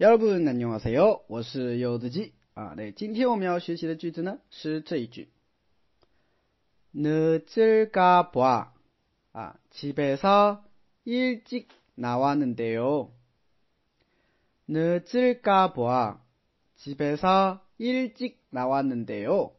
여러분 안녕하세요. 我是柚子鸡啊。对，今天我们要学习的句子呢是这一句。늦을까봐 아， 집에서일찍나왔는데요 늦을까봐 집에서일찍나왔는데요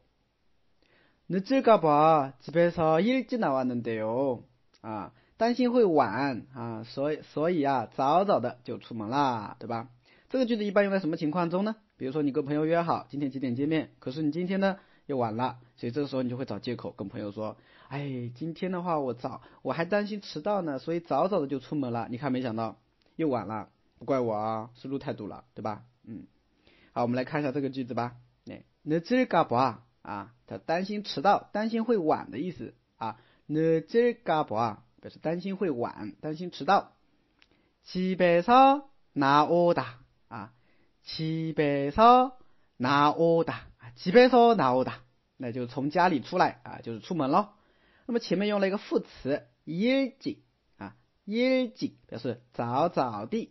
늦을까봐 집에서일찍나왔는데요啊，担心会晚啊，所以所以啊，早早的就出门啦，对吧？ 这个句子一般用在什么情况中呢？比如说你跟朋友约好今天几点见面，可是你今天呢又晚了，所以这个时候你就会找借口跟朋友说，哎，今天的话我早，我还担心迟到呢，所以早早的就出门了。你看没想到又晚了，不怪我啊，是路太堵了，对吧？嗯，好，我们来看一下这个句子吧。哎，那这个不啊，啊，他担心迟到，担心会晚的意思啊。那这个不啊，表示担心会晚，担心迟到。집에서나오다 啊，집에서나오다집에서나오다那就从家里出来啊，就是出门喽。那么前面用了一个副词일찍啊，일찍表示早早地，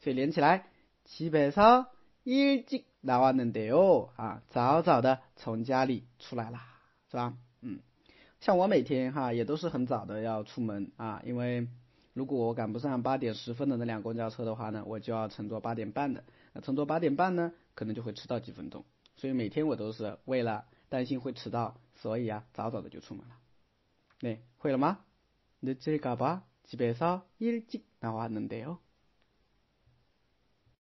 所以连起来집에서일찍나왔는데요啊，早早的从家里出来啦，是吧？嗯，像我每天哈也都是很早的要出门啊，因为 如果我赶不上八点十分的那辆公交车的话呢，我就要乘坐八点半的，那乘坐八点半呢，可能就会迟到几分钟，所以每天我都是为了担心会迟到，所以啊早早的就出门了。对，会了吗？늦을까봐집에서일찍나왔는데요